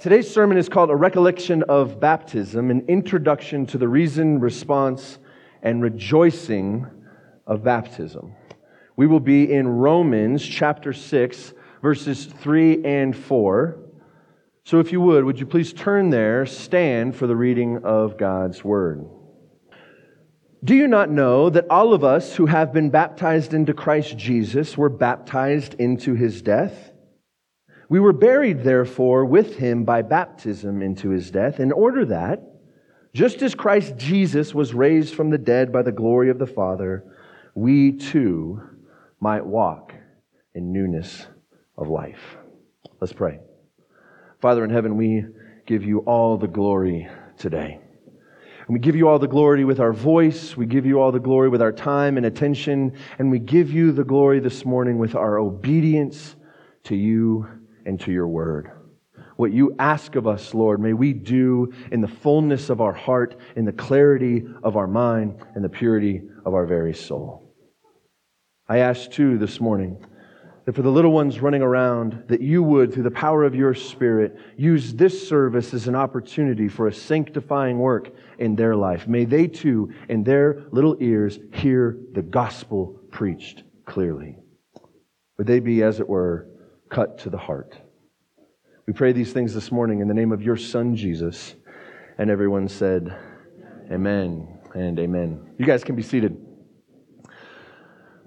today's sermon is called A Recollection of Baptism, an introduction to the reason, response, and rejoicing of baptism. We will be in Romans chapter 6, verses 3 and 4. So if you would, would you please turn there, stand for the reading of God's word. Do you not know that all of us who have been baptized into Christ Jesus were baptized into his death? We were buried, therefore, with him by baptism into his death, in order that, just as Christ Jesus was raised from the dead by the glory of the Father, we too might walk in newness of life. Let's pray. Father in heaven, we give you all the glory today. And we give you all the glory with our voice. We give you all the glory with our time and attention. And we give you the glory this morning with our obedience to you and to your word. What you ask of us, Lord, may we do in the fullness of our heart, in the clarity of our mind, and the purity of our very soul. I ask too this morning that for the little ones running around, that you would, through the power of your Spirit, use this service as an opportunity for a sanctifying work in their life. May they too, in their little ears, hear the gospel preached clearly. Would they be, as it were, cut to the heart? We pray these things this morning in the name of your Son, Jesus. And everyone said, Amen and amen. You guys can be seated.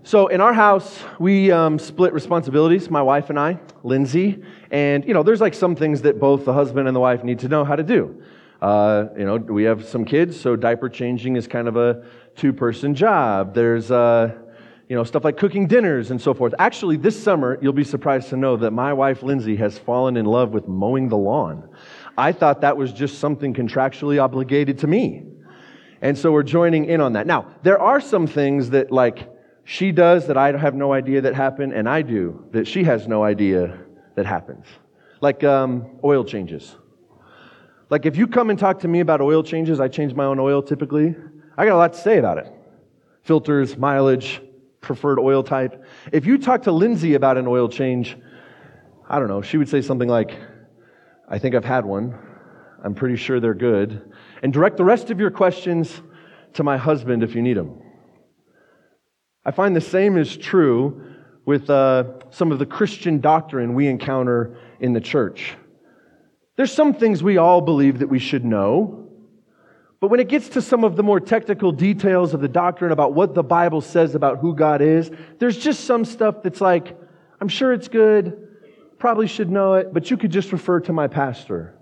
So in our house, we um, split responsibilities, my wife and I, Lindsay. And, you know, there's like some things that both the husband and the wife need to know how to do. Uh, you know, we have some kids, so diaper changing is kind of a two person job. There's, uh, you know, stuff like cooking dinners and so forth. Actually, this summer, you'll be surprised to know that my wife, Lindsay, has fallen in love with mowing the lawn. I thought that was just something contractually obligated to me. And so we're joining in on that. Now, there are some things that, like, she does that I have no idea that happen, and I do that she has no idea that happens. Like um, oil changes. Like if you come and talk to me about oil changes, I change my own oil typically. I got a lot to say about it. Filters, mileage, preferred oil type. If you talk to Lindsay about an oil change, I don't know, she would say something like, I think I've had one. I'm pretty sure they're good. And direct the rest of your questions to my husband if you need them. I find the same is true with uh, some of the Christian doctrine we encounter in the church. There's some things we all believe that we should know, but when it gets to some of the more technical details of the doctrine about what the Bible says about who God is, there's just some stuff that's like, I'm sure it's good, probably should know it, but you could just refer to my pastor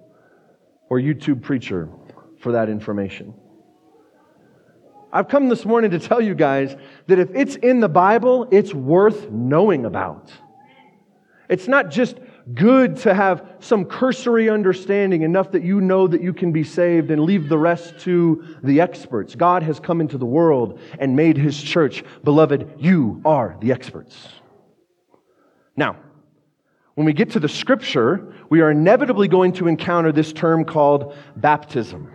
or YouTube preacher for that information. I've come this morning to tell you guys that if it's in the Bible, it's worth knowing about. It's not just good to have some cursory understanding, enough that you know that you can be saved and leave the rest to the experts. God has come into the world and made his church. Beloved, you are the experts. Now, when we get to the scripture, we are inevitably going to encounter this term called baptism.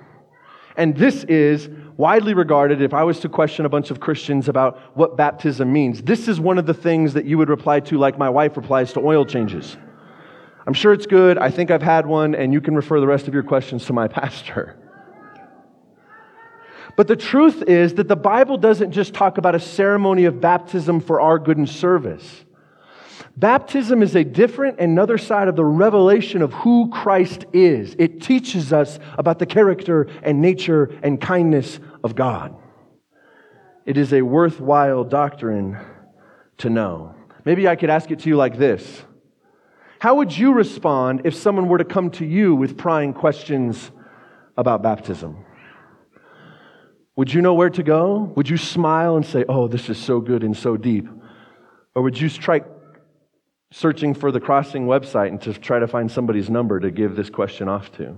And this is widely regarded, if I was to question a bunch of Christians about what baptism means, this is one of the things that you would reply to, like my wife replies to oil changes. I'm sure it's good. I think I've had one, and you can refer the rest of your questions to my pastor. But the truth is that the Bible doesn't just talk about a ceremony of baptism for our good and service. Baptism is a different, another side of the revelation of who Christ is. It teaches us about the character and nature and kindness of God. It is a worthwhile doctrine to know. Maybe I could ask it to you like this How would you respond if someone were to come to you with prying questions about baptism? Would you know where to go? Would you smile and say, Oh, this is so good and so deep? Or would you strike searching for the crossing website and to try to find somebody's number to give this question off to.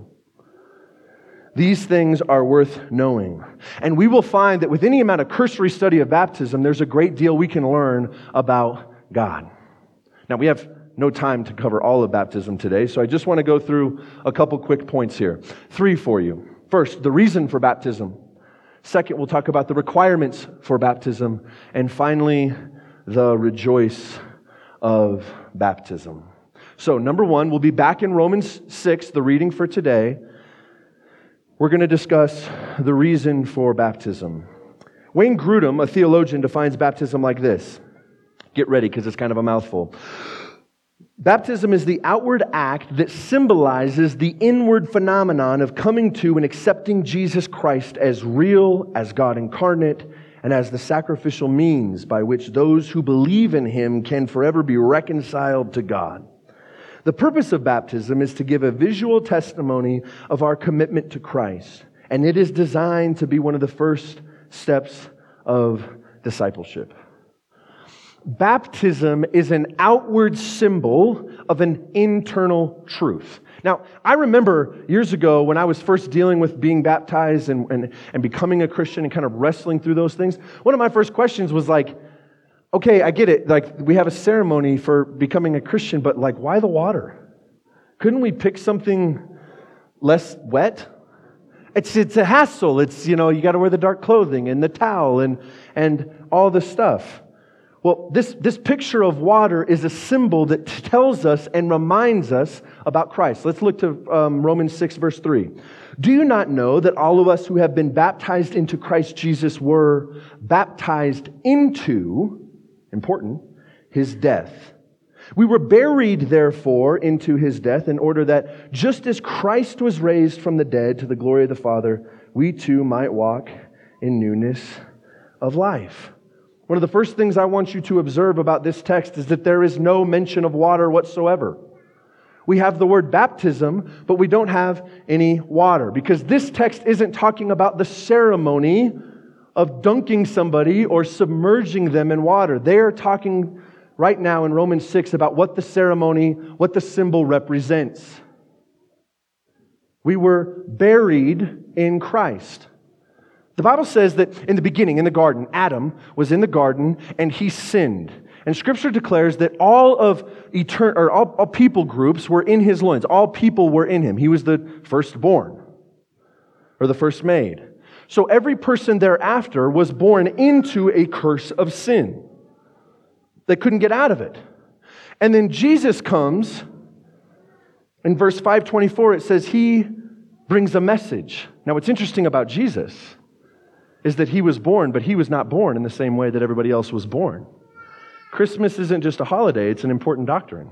These things are worth knowing. And we will find that with any amount of cursory study of baptism, there's a great deal we can learn about God. Now, we have no time to cover all of baptism today, so I just want to go through a couple quick points here. Three for you. First, the reason for baptism. Second, we'll talk about the requirements for baptism. And finally, the rejoice of baptism. So, number one, we'll be back in Romans 6, the reading for today. We're going to discuss the reason for baptism. Wayne Grudem, a theologian, defines baptism like this. Get ready because it's kind of a mouthful. Baptism is the outward act that symbolizes the inward phenomenon of coming to and accepting Jesus Christ as real, as God incarnate, and as the sacrificial means by which those who believe in him can forever be reconciled to God. The purpose of baptism is to give a visual testimony of our commitment to Christ, and it is designed to be one of the first steps of discipleship. Baptism is an outward symbol of an internal truth. Now, I remember years ago when I was first dealing with being baptized and, and, and becoming a Christian and kind of wrestling through those things. One of my first questions was like, okay, I get it. Like, we have a ceremony for becoming a Christian, but like, why the water? Couldn't we pick something less wet? It's, it's a hassle. It's, you know, you got to wear the dark clothing and the towel and, and all the stuff. Well, this, this picture of water is a symbol that tells us and reminds us about Christ. Let's look to um, Romans 6, verse 3. Do you not know that all of us who have been baptized into Christ Jesus were baptized into, important, his death? We were buried, therefore, into his death in order that just as Christ was raised from the dead to the glory of the Father, we too might walk in newness of life. One of the first things I want you to observe about this text is that there is no mention of water whatsoever. We have the word baptism, but we don't have any water because this text isn't talking about the ceremony of dunking somebody or submerging them in water. They are talking right now in Romans 6 about what the ceremony, what the symbol represents. We were buried in Christ. The Bible says that in the beginning, in the garden, Adam was in the garden and he sinned. And scripture declares that all of etern- or all, all people groups were in his loins. All people were in him. He was the firstborn or the first made. So every person thereafter was born into a curse of sin. They couldn't get out of it. And then Jesus comes. In verse 524, it says, He brings a message. Now, what's interesting about Jesus is that he was born, but he was not born in the same way that everybody else was born. Christmas isn't just a holiday, it's an important doctrine.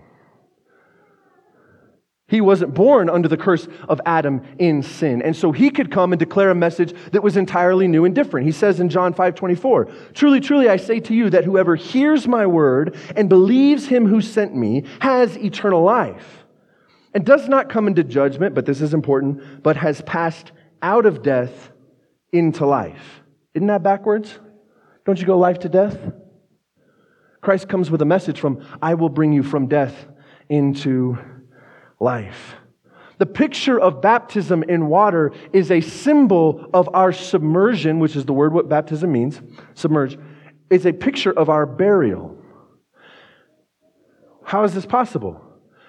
He wasn't born under the curse of Adam in sin. And so he could come and declare a message that was entirely new and different. He says in John 5 24, Truly, truly, I say to you that whoever hears my word and believes him who sent me has eternal life and does not come into judgment, but this is important, but has passed out of death into life. Isn't that backwards? Don't you go life to death? Christ comes with a message from, I will bring you from death into life. The picture of baptism in water is a symbol of our submersion, which is the word what baptism means, submerge. It's a picture of our burial. How is this possible?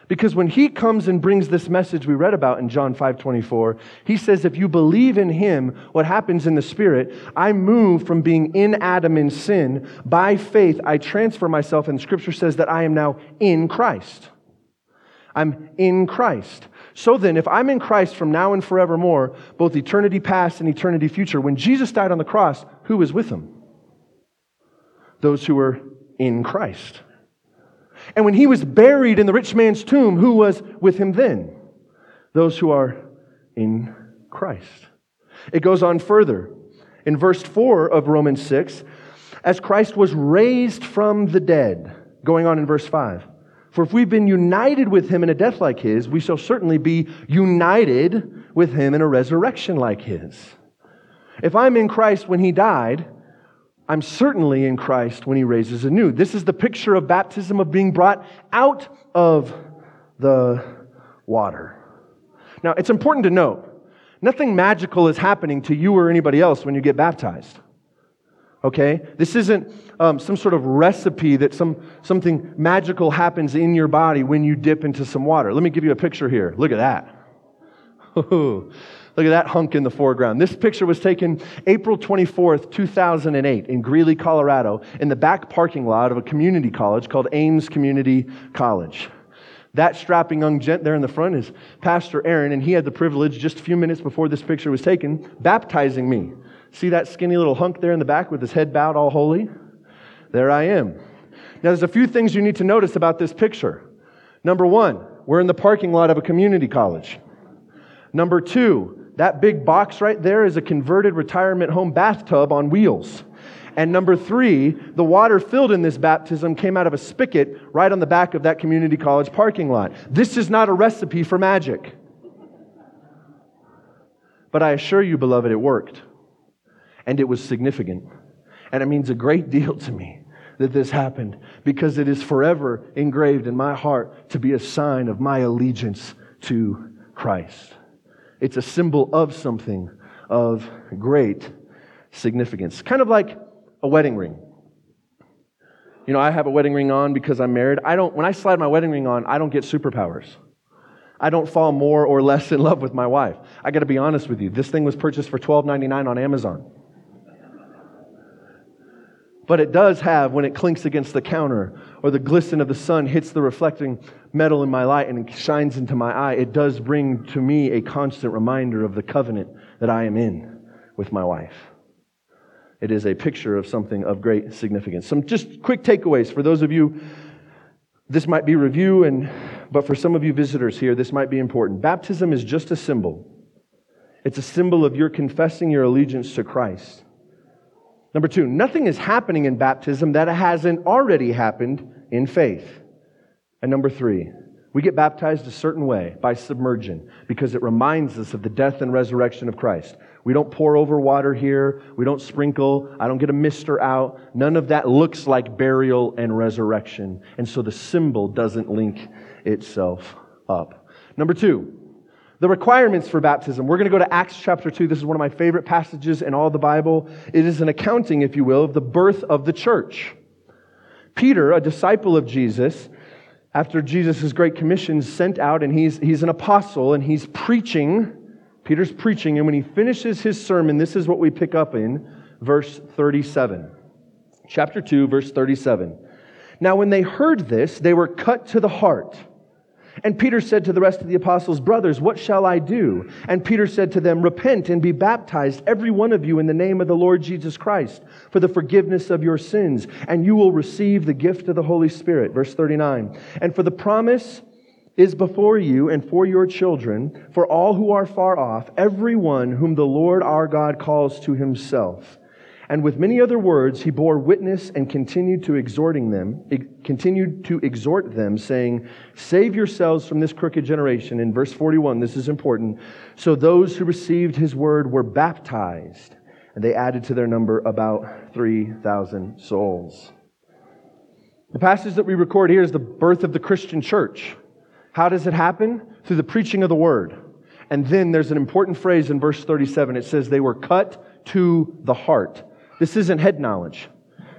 Because when he comes and brings this message we read about in John 5 24, he says, If you believe in him, what happens in the spirit, I move from being in Adam in sin. By faith, I transfer myself, and scripture says that I am now in Christ. I'm in Christ. So then, if I'm in Christ from now and forevermore, both eternity past and eternity future, when Jesus died on the cross, who was with him? Those who were in Christ. And when he was buried in the rich man's tomb, who was with him then? Those who are in Christ. It goes on further. In verse 4 of Romans 6, as Christ was raised from the dead, going on in verse 5. For if we've been united with him in a death like his, we shall certainly be united with him in a resurrection like his. If I'm in Christ when he died, I'm certainly in Christ when he raises anew. This is the picture of baptism of being brought out of the water. Now, it's important to note nothing magical is happening to you or anybody else when you get baptized. Okay? This isn't um, some sort of recipe that some, something magical happens in your body when you dip into some water. Let me give you a picture here. Look at that. Look at that hunk in the foreground. This picture was taken April 24th, 2008, in Greeley, Colorado, in the back parking lot of a community college called Aims Community College. That strapping young gent there in the front is Pastor Aaron, and he had the privilege just a few minutes before this picture was taken, baptizing me. See that skinny little hunk there in the back with his head bowed all holy? There I am. Now, there's a few things you need to notice about this picture. Number one, we're in the parking lot of a community college. Number two, that big box right there is a converted retirement home bathtub on wheels. And number three, the water filled in this baptism came out of a spigot right on the back of that community college parking lot. This is not a recipe for magic. But I assure you, beloved, it worked. And it was significant. And it means a great deal to me that this happened because it is forever engraved in my heart to be a sign of my allegiance to Christ. It's a symbol of something of great significance. Kind of like a wedding ring. You know, I have a wedding ring on because I'm married. I don't when I slide my wedding ring on, I don't get superpowers. I don't fall more or less in love with my wife. I got to be honest with you. This thing was purchased for $12.99 on Amazon. But it does have, when it clinks against the counter or the glisten of the sun hits the reflecting metal in my light and shines into my eye, it does bring to me a constant reminder of the covenant that I am in with my wife. It is a picture of something of great significance. Some just quick takeaways for those of you. This might be review, and but for some of you visitors here, this might be important. Baptism is just a symbol. It's a symbol of your confessing your allegiance to Christ. Number two, nothing is happening in baptism that hasn't already happened in faith. And number three, we get baptized a certain way by submersion because it reminds us of the death and resurrection of Christ. We don't pour over water here. We don't sprinkle. I don't get a mister out. None of that looks like burial and resurrection. And so the symbol doesn't link itself up. Number two, the requirements for baptism. We're going to go to Acts chapter 2. This is one of my favorite passages in all the Bible. It is an accounting, if you will, of the birth of the church. Peter, a disciple of Jesus, after Jesus' great commission, sent out, and he's, he's an apostle, and he's preaching. Peter's preaching, and when he finishes his sermon, this is what we pick up in verse 37. Chapter 2, verse 37. Now, when they heard this, they were cut to the heart and Peter said to the rest of the apostles, Brothers, what shall I do? And Peter said to them, Repent and be baptized, every one of you, in the name of the Lord Jesus Christ, for the forgiveness of your sins, and you will receive the gift of the Holy Spirit. Verse 39. And for the promise is before you and for your children, for all who are far off, every one whom the Lord our God calls to himself. And with many other words, he bore witness and continued to exhorting them, continued to exhort them, saying, Save yourselves from this crooked generation. In verse 41, this is important. So those who received his word were baptized, and they added to their number about 3,000 souls. The passage that we record here is the birth of the Christian church. How does it happen? Through the preaching of the word. And then there's an important phrase in verse 37. It says, They were cut to the heart. This isn't head knowledge.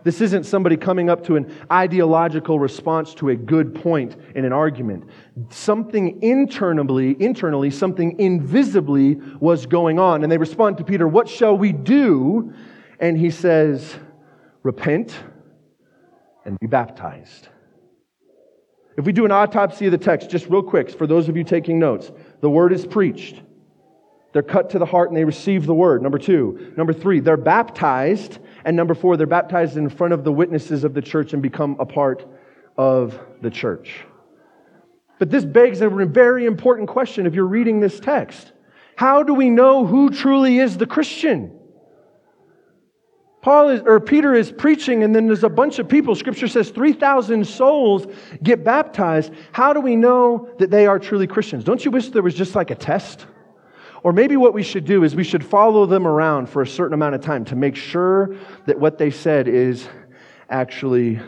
This isn't somebody coming up to an ideological response to a good point in an argument. Something internally, internally, something invisibly was going on. And they respond to Peter, What shall we do? And he says, Repent and be baptized. If we do an autopsy of the text, just real quick, for those of you taking notes, the word is preached. They're cut to the heart and they receive the word. Number two. Number three, they're baptized. And number four, they're baptized in front of the witnesses of the church and become a part of the church. But this begs a very important question if you're reading this text. How do we know who truly is the Christian? Paul is, or Peter is preaching, and then there's a bunch of people. Scripture says 3,000 souls get baptized. How do we know that they are truly Christians? Don't you wish there was just like a test? Or maybe what we should do is we should follow them around for a certain amount of time to make sure that what they said is actually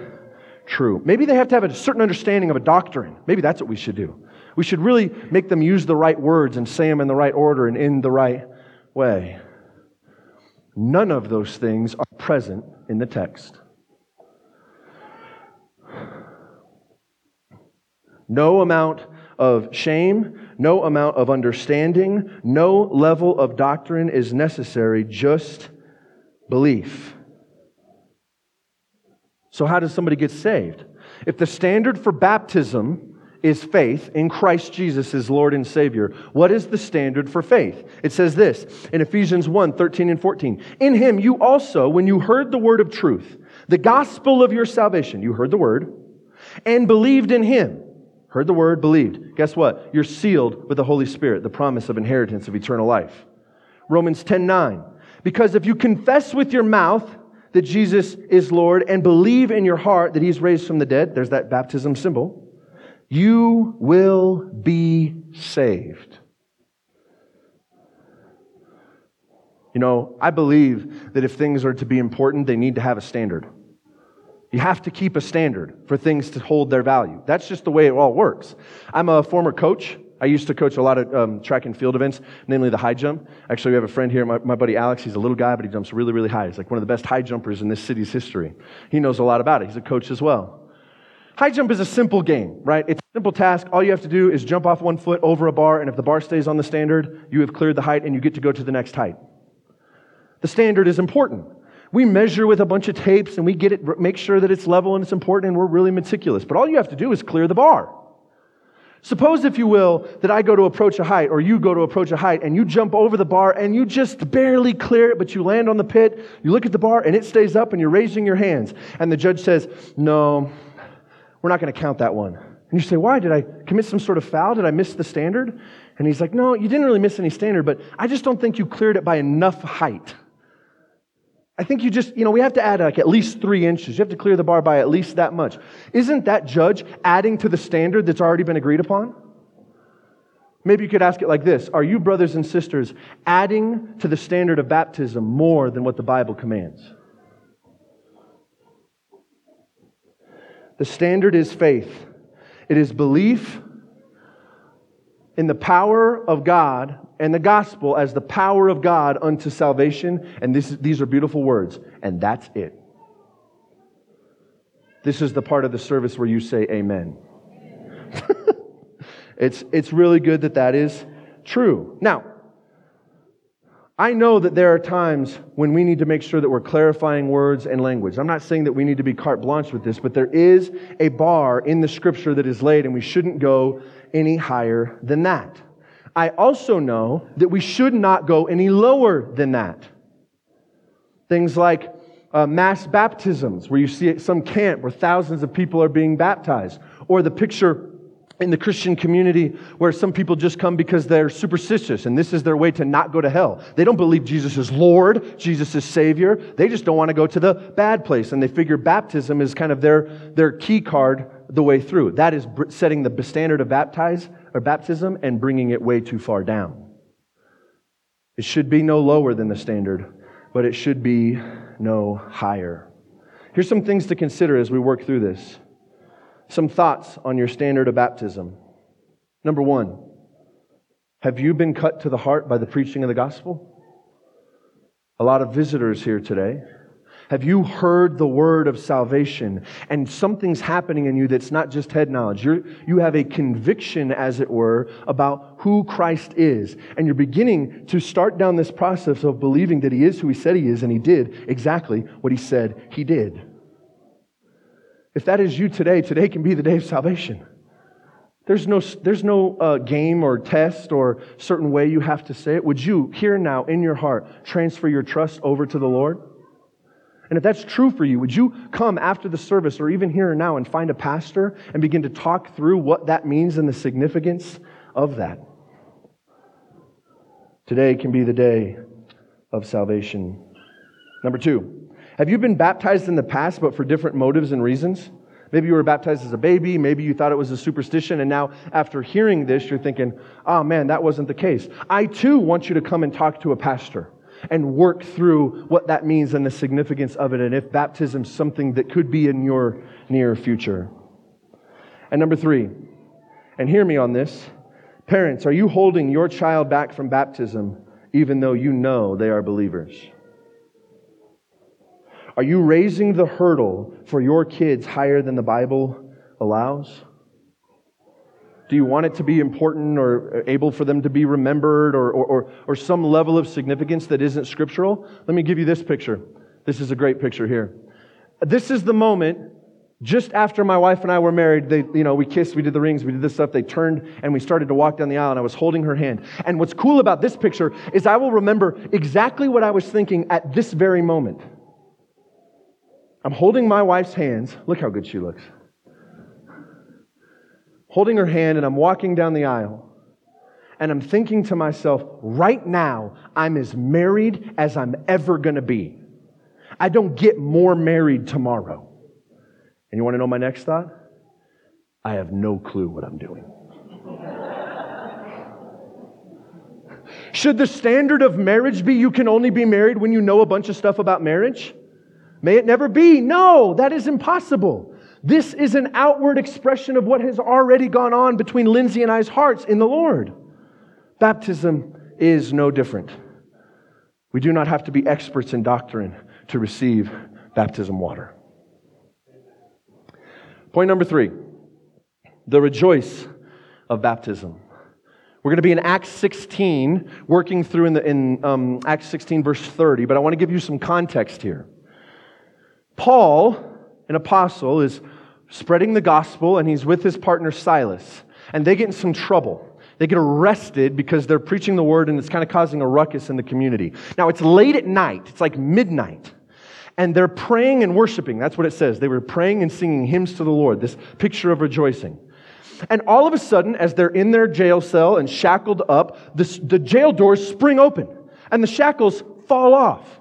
true. Maybe they have to have a certain understanding of a doctrine. Maybe that's what we should do. We should really make them use the right words and say them in the right order and in the right way. None of those things are present in the text. No amount of shame, no amount of understanding, no level of doctrine is necessary, just belief. So, how does somebody get saved? If the standard for baptism is faith in Christ Jesus as Lord and Savior. What is the standard for faith? It says this in Ephesians 1 13 and 14. In him you also, when you heard the word of truth, the gospel of your salvation, you heard the word, and believed in him. Heard the word, believed. Guess what? You're sealed with the Holy Spirit, the promise of inheritance of eternal life. Romans 10 9. Because if you confess with your mouth that Jesus is Lord and believe in your heart that he's raised from the dead, there's that baptism symbol, you will be saved. You know, I believe that if things are to be important, they need to have a standard. You have to keep a standard for things to hold their value. That's just the way it all works. I'm a former coach. I used to coach a lot of um, track and field events, namely the high jump. Actually, we have a friend here, my, my buddy Alex. He's a little guy, but he jumps really, really high. He's like one of the best high jumpers in this city's history. He knows a lot about it. He's a coach as well. High jump is a simple game, right? It's a simple task. All you have to do is jump off one foot over a bar, and if the bar stays on the standard, you have cleared the height and you get to go to the next height. The standard is important. We measure with a bunch of tapes and we get it, make sure that it's level and it's important and we're really meticulous. But all you have to do is clear the bar. Suppose, if you will, that I go to approach a height or you go to approach a height and you jump over the bar and you just barely clear it, but you land on the pit. You look at the bar and it stays up and you're raising your hands. And the judge says, No, we're not going to count that one. And you say, Why? Did I commit some sort of foul? Did I miss the standard? And he's like, No, you didn't really miss any standard, but I just don't think you cleared it by enough height. I think you just, you know, we have to add like at least three inches. You have to clear the bar by at least that much. Isn't that judge adding to the standard that's already been agreed upon? Maybe you could ask it like this Are you, brothers and sisters, adding to the standard of baptism more than what the Bible commands? The standard is faith, it is belief in the power of God and the gospel as the power of God unto salvation. And this, these are beautiful words. And that's it. This is the part of the service where you say amen. it's, it's really good that that is true. Now, I know that there are times when we need to make sure that we're clarifying words and language. I'm not saying that we need to be carte blanche with this, but there is a bar in the scripture that is laid, and we shouldn't go any higher than that. I also know that we should not go any lower than that. Things like uh, mass baptisms, where you see some camp where thousands of people are being baptized, or the picture in the Christian community where some people just come because they're superstitious and this is their way to not go to hell. They don't believe Jesus is Lord, Jesus is Savior. They just don't want to go to the bad place and they figure baptism is kind of their, their key card the way through. That is setting the standard of baptize or baptism and bringing it way too far down. It should be no lower than the standard, but it should be no higher. Here's some things to consider as we work through this. Some thoughts on your standard of baptism. Number one, have you been cut to the heart by the preaching of the gospel? A lot of visitors here today. Have you heard the word of salvation and something's happening in you that's not just head knowledge? you you have a conviction, as it were, about who Christ is. And you're beginning to start down this process of believing that He is who He said He is and He did exactly what He said He did. If that is you today, today can be the day of salvation. There's no, there's no uh, game or test or certain way you have to say it. Would you, here now, in your heart, transfer your trust over to the Lord? And if that's true for you, would you come after the service or even here and now and find a pastor and begin to talk through what that means and the significance of that? Today can be the day of salvation. Number two, have you been baptized in the past but for different motives and reasons? Maybe you were baptized as a baby. Maybe you thought it was a superstition. And now, after hearing this, you're thinking, oh man, that wasn't the case. I too want you to come and talk to a pastor and work through what that means and the significance of it, and if baptism is something that could be in your near future. And number three, and hear me on this parents, are you holding your child back from baptism even though you know they are believers? Are you raising the hurdle for your kids higher than the Bible allows? Do you want it to be important or able for them to be remembered or, or, or, or some level of significance that isn't scriptural? Let me give you this picture. This is a great picture here. This is the moment Just after my wife and I were married, they, you know, we kissed, we did the rings, we did this stuff. They turned and we started to walk down the aisle, and I was holding her hand. And what's cool about this picture is I will remember exactly what I was thinking at this very moment. I'm holding my wife's hands. Look how good she looks. Holding her hand, and I'm walking down the aisle. And I'm thinking to myself, right now, I'm as married as I'm ever going to be. I don't get more married tomorrow. And you want to know my next thought? I have no clue what I'm doing. Should the standard of marriage be you can only be married when you know a bunch of stuff about marriage? May it never be. No, that is impossible. This is an outward expression of what has already gone on between Lindsay and I's hearts in the Lord. Baptism is no different. We do not have to be experts in doctrine to receive baptism water. Point number three the rejoice of baptism. We're going to be in Acts 16, working through in, the, in um, Acts 16, verse 30, but I want to give you some context here. Paul, an apostle, is spreading the gospel, and he's with his partner Silas, and they get in some trouble. They get arrested because they're preaching the word and it's kind of causing a ruckus in the community. Now, it's late at night, it's like midnight and they're praying and worshiping. That's what it says. They were praying and singing hymns to the Lord, this picture of rejoicing. And all of a sudden, as they're in their jail cell and shackled up, the, the jail doors spring open and the shackles fall off.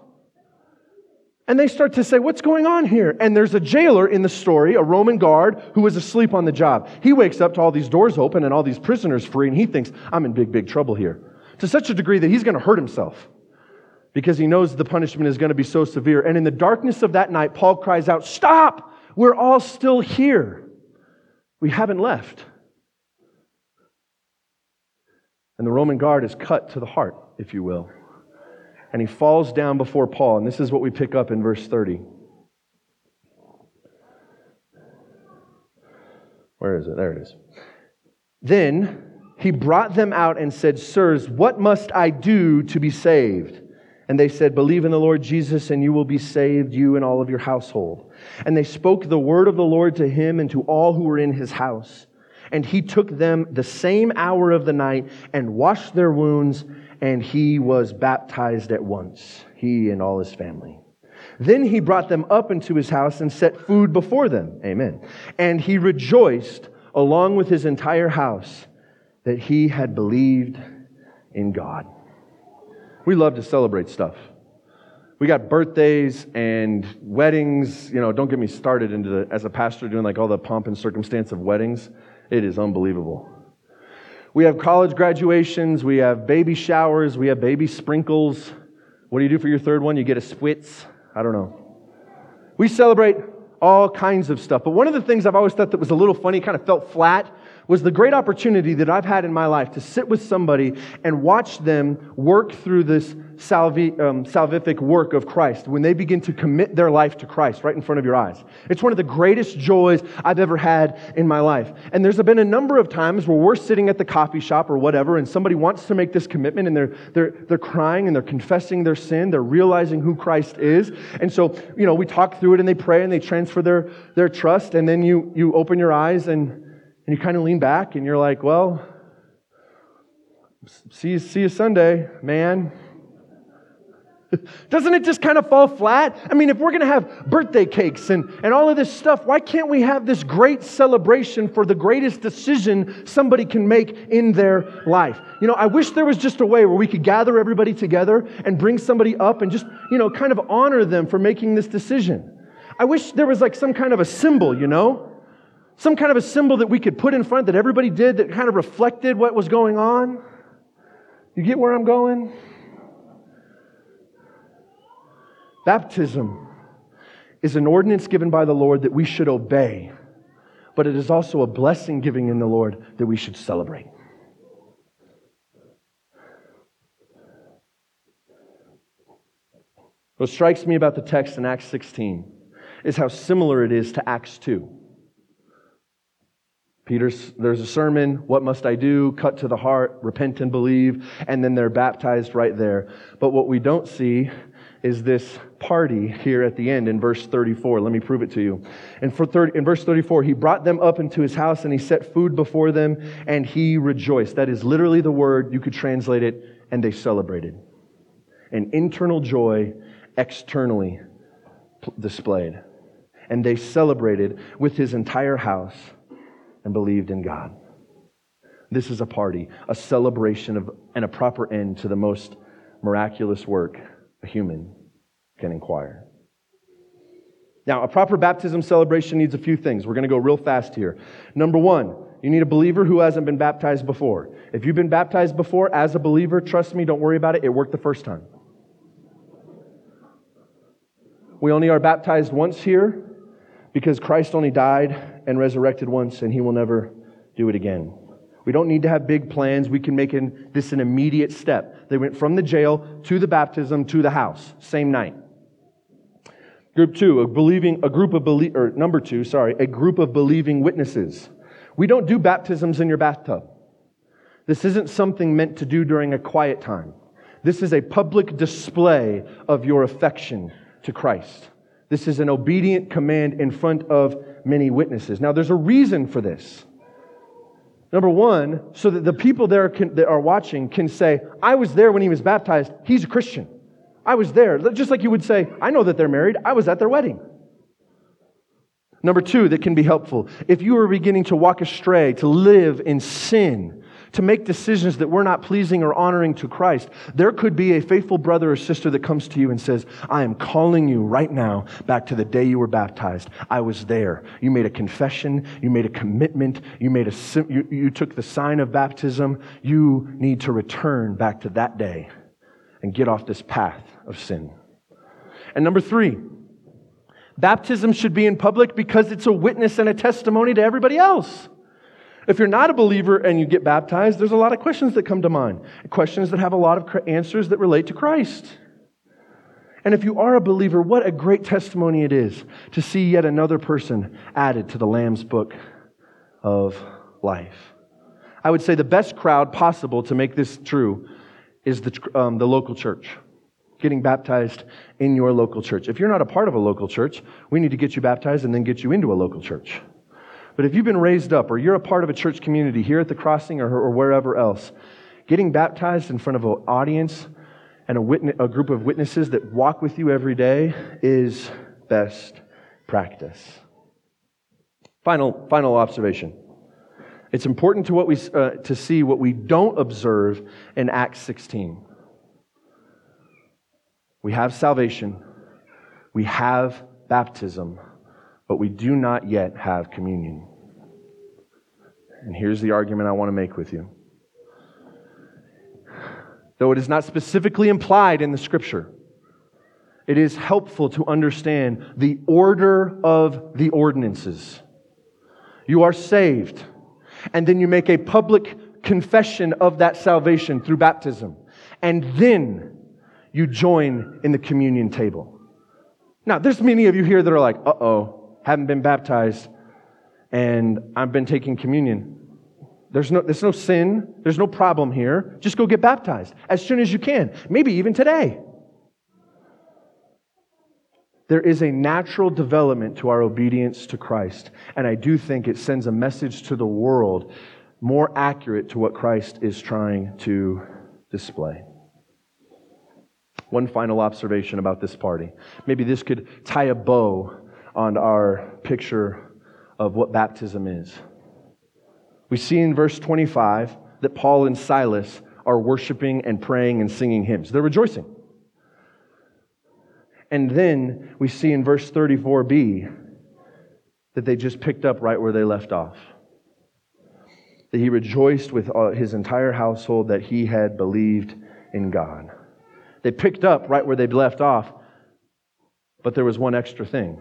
And they start to say, What's going on here? And there's a jailer in the story, a Roman guard, who was asleep on the job. He wakes up to all these doors open and all these prisoners free, and he thinks, I'm in big, big trouble here. To such a degree that he's going to hurt himself because he knows the punishment is going to be so severe. And in the darkness of that night, Paul cries out, Stop! We're all still here. We haven't left. And the Roman guard is cut to the heart, if you will. And he falls down before Paul. And this is what we pick up in verse 30. Where is it? There it is. Then he brought them out and said, Sirs, what must I do to be saved? And they said, Believe in the Lord Jesus, and you will be saved, you and all of your household. And they spoke the word of the Lord to him and to all who were in his house. And he took them the same hour of the night and washed their wounds, and he was baptized at once, he and all his family. Then he brought them up into his house and set food before them. Amen. And he rejoiced along with his entire house that he had believed in God. We love to celebrate stuff. We got birthdays and weddings. You know, don't get me started into the, as a pastor doing like all the pomp and circumstance of weddings. It is unbelievable. We have college graduations, we have baby showers, we have baby sprinkles. What do you do for your third one? You get a spritz? I don't know. We celebrate all kinds of stuff. But one of the things I've always thought that was a little funny, kind of felt flat, was the great opportunity that I've had in my life to sit with somebody and watch them work through this salvi, um, salvific work of Christ when they begin to commit their life to Christ right in front of your eyes. It's one of the greatest joys I've ever had in my life. And there's been a number of times where we're sitting at the coffee shop or whatever, and somebody wants to make this commitment and they're, they're, they're crying and they're confessing their sin, they're realizing who Christ is. And so, you know, we talk through it and they pray and they transfer their, their trust, and then you, you open your eyes and and you kind of lean back and you're like, well, see see you Sunday, man. Doesn't it just kind of fall flat? I mean, if we're going to have birthday cakes and, and all of this stuff, why can't we have this great celebration for the greatest decision somebody can make in their life? You know, I wish there was just a way where we could gather everybody together and bring somebody up and just, you know, kind of honor them for making this decision. I wish there was like some kind of a symbol, you know? Some kind of a symbol that we could put in front that everybody did that kind of reflected what was going on. You get where I'm going? Baptism is an ordinance given by the Lord that we should obey, but it is also a blessing giving in the Lord that we should celebrate. What strikes me about the text in Acts 16 is how similar it is to Acts 2. Peter's, there's a sermon, what must I do? Cut to the heart, repent and believe, and then they're baptized right there. But what we don't see is this party here at the end in verse 34. Let me prove it to you. And for 30, in verse 34, he brought them up into his house and he set food before them and he rejoiced. That is literally the word, you could translate it, and they celebrated. An internal joy externally displayed. And they celebrated with his entire house and believed in God. This is a party, a celebration of, and a proper end to the most miraculous work a human can inquire. Now, a proper baptism celebration needs a few things. We're going to go real fast here. Number one, you need a believer who hasn't been baptized before. If you've been baptized before as a believer, trust me, don't worry about it. It worked the first time. We only are baptized once here because Christ only died and resurrected once, and he will never do it again. We don't need to have big plans. We can make this an immediate step. They went from the jail to the baptism to the house, same night. Group two, a believing, a group of belie- or number two, sorry, a group of believing witnesses. We don't do baptisms in your bathtub. This isn't something meant to do during a quiet time. This is a public display of your affection to Christ. This is an obedient command in front of many witnesses. Now, there's a reason for this. Number one, so that the people there can, that are watching can say, I was there when he was baptized. He's a Christian. I was there. Just like you would say, I know that they're married. I was at their wedding. Number two, that can be helpful. If you are beginning to walk astray, to live in sin, to make decisions that were not pleasing or honoring to Christ, there could be a faithful brother or sister that comes to you and says, I am calling you right now back to the day you were baptized. I was there. You made a confession. You made a commitment. You, made a, you, you took the sign of baptism. You need to return back to that day and get off this path of sin. And number three, baptism should be in public because it's a witness and a testimony to everybody else. If you're not a believer and you get baptized, there's a lot of questions that come to mind. Questions that have a lot of answers that relate to Christ. And if you are a believer, what a great testimony it is to see yet another person added to the Lamb's book of life. I would say the best crowd possible to make this true is the, um, the local church. Getting baptized in your local church. If you're not a part of a local church, we need to get you baptized and then get you into a local church. But if you've been raised up or you're a part of a church community here at the crossing or, or wherever else, getting baptized in front of an audience and a, witness, a group of witnesses that walk with you every day is best practice. Final, final observation. It's important to, what we, uh, to see what we don't observe in Acts 16. We have salvation, we have baptism, but we do not yet have communion. And here's the argument I want to make with you. Though it is not specifically implied in the scripture, it is helpful to understand the order of the ordinances. You are saved, and then you make a public confession of that salvation through baptism, and then you join in the communion table. Now, there's many of you here that are like, uh oh, haven't been baptized, and I've been taking communion. There's no, there's no sin. There's no problem here. Just go get baptized as soon as you can. Maybe even today. There is a natural development to our obedience to Christ. And I do think it sends a message to the world more accurate to what Christ is trying to display. One final observation about this party. Maybe this could tie a bow on our picture of what baptism is. We see in verse 25 that Paul and Silas are worshiping and praying and singing hymns. They're rejoicing. And then we see in verse 34b that they just picked up right where they left off. That he rejoiced with uh, his entire household that he had believed in God. They picked up right where they'd left off, but there was one extra thing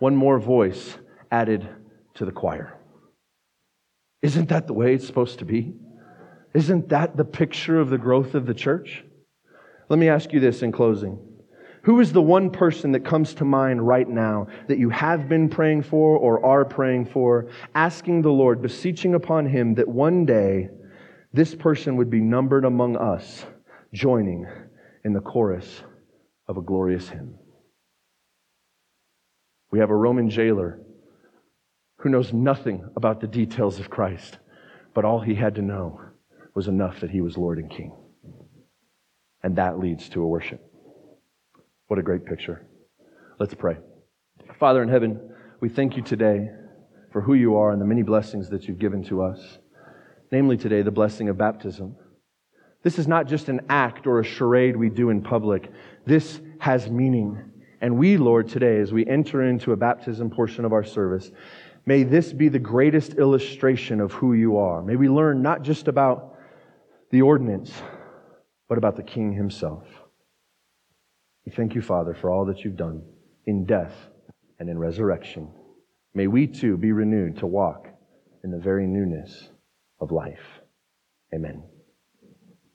one more voice added to the choir. Isn't that the way it's supposed to be? Isn't that the picture of the growth of the church? Let me ask you this in closing. Who is the one person that comes to mind right now that you have been praying for or are praying for, asking the Lord, beseeching upon Him that one day this person would be numbered among us, joining in the chorus of a glorious hymn. We have a Roman jailer who knows nothing about the details of Christ, but all he had to know was enough that he was Lord and King. And that leads to a worship. What a great picture. Let's pray. Father in heaven, we thank you today for who you are and the many blessings that you've given to us, namely today the blessing of baptism. This is not just an act or a charade we do in public. This has meaning. And we, Lord, today, as we enter into a baptism portion of our service, may this be the greatest illustration of who you are. May we learn not just about the ordinance, but about the King himself. We thank you, Father, for all that you've done in death and in resurrection. May we too be renewed to walk in the very newness of life. Amen.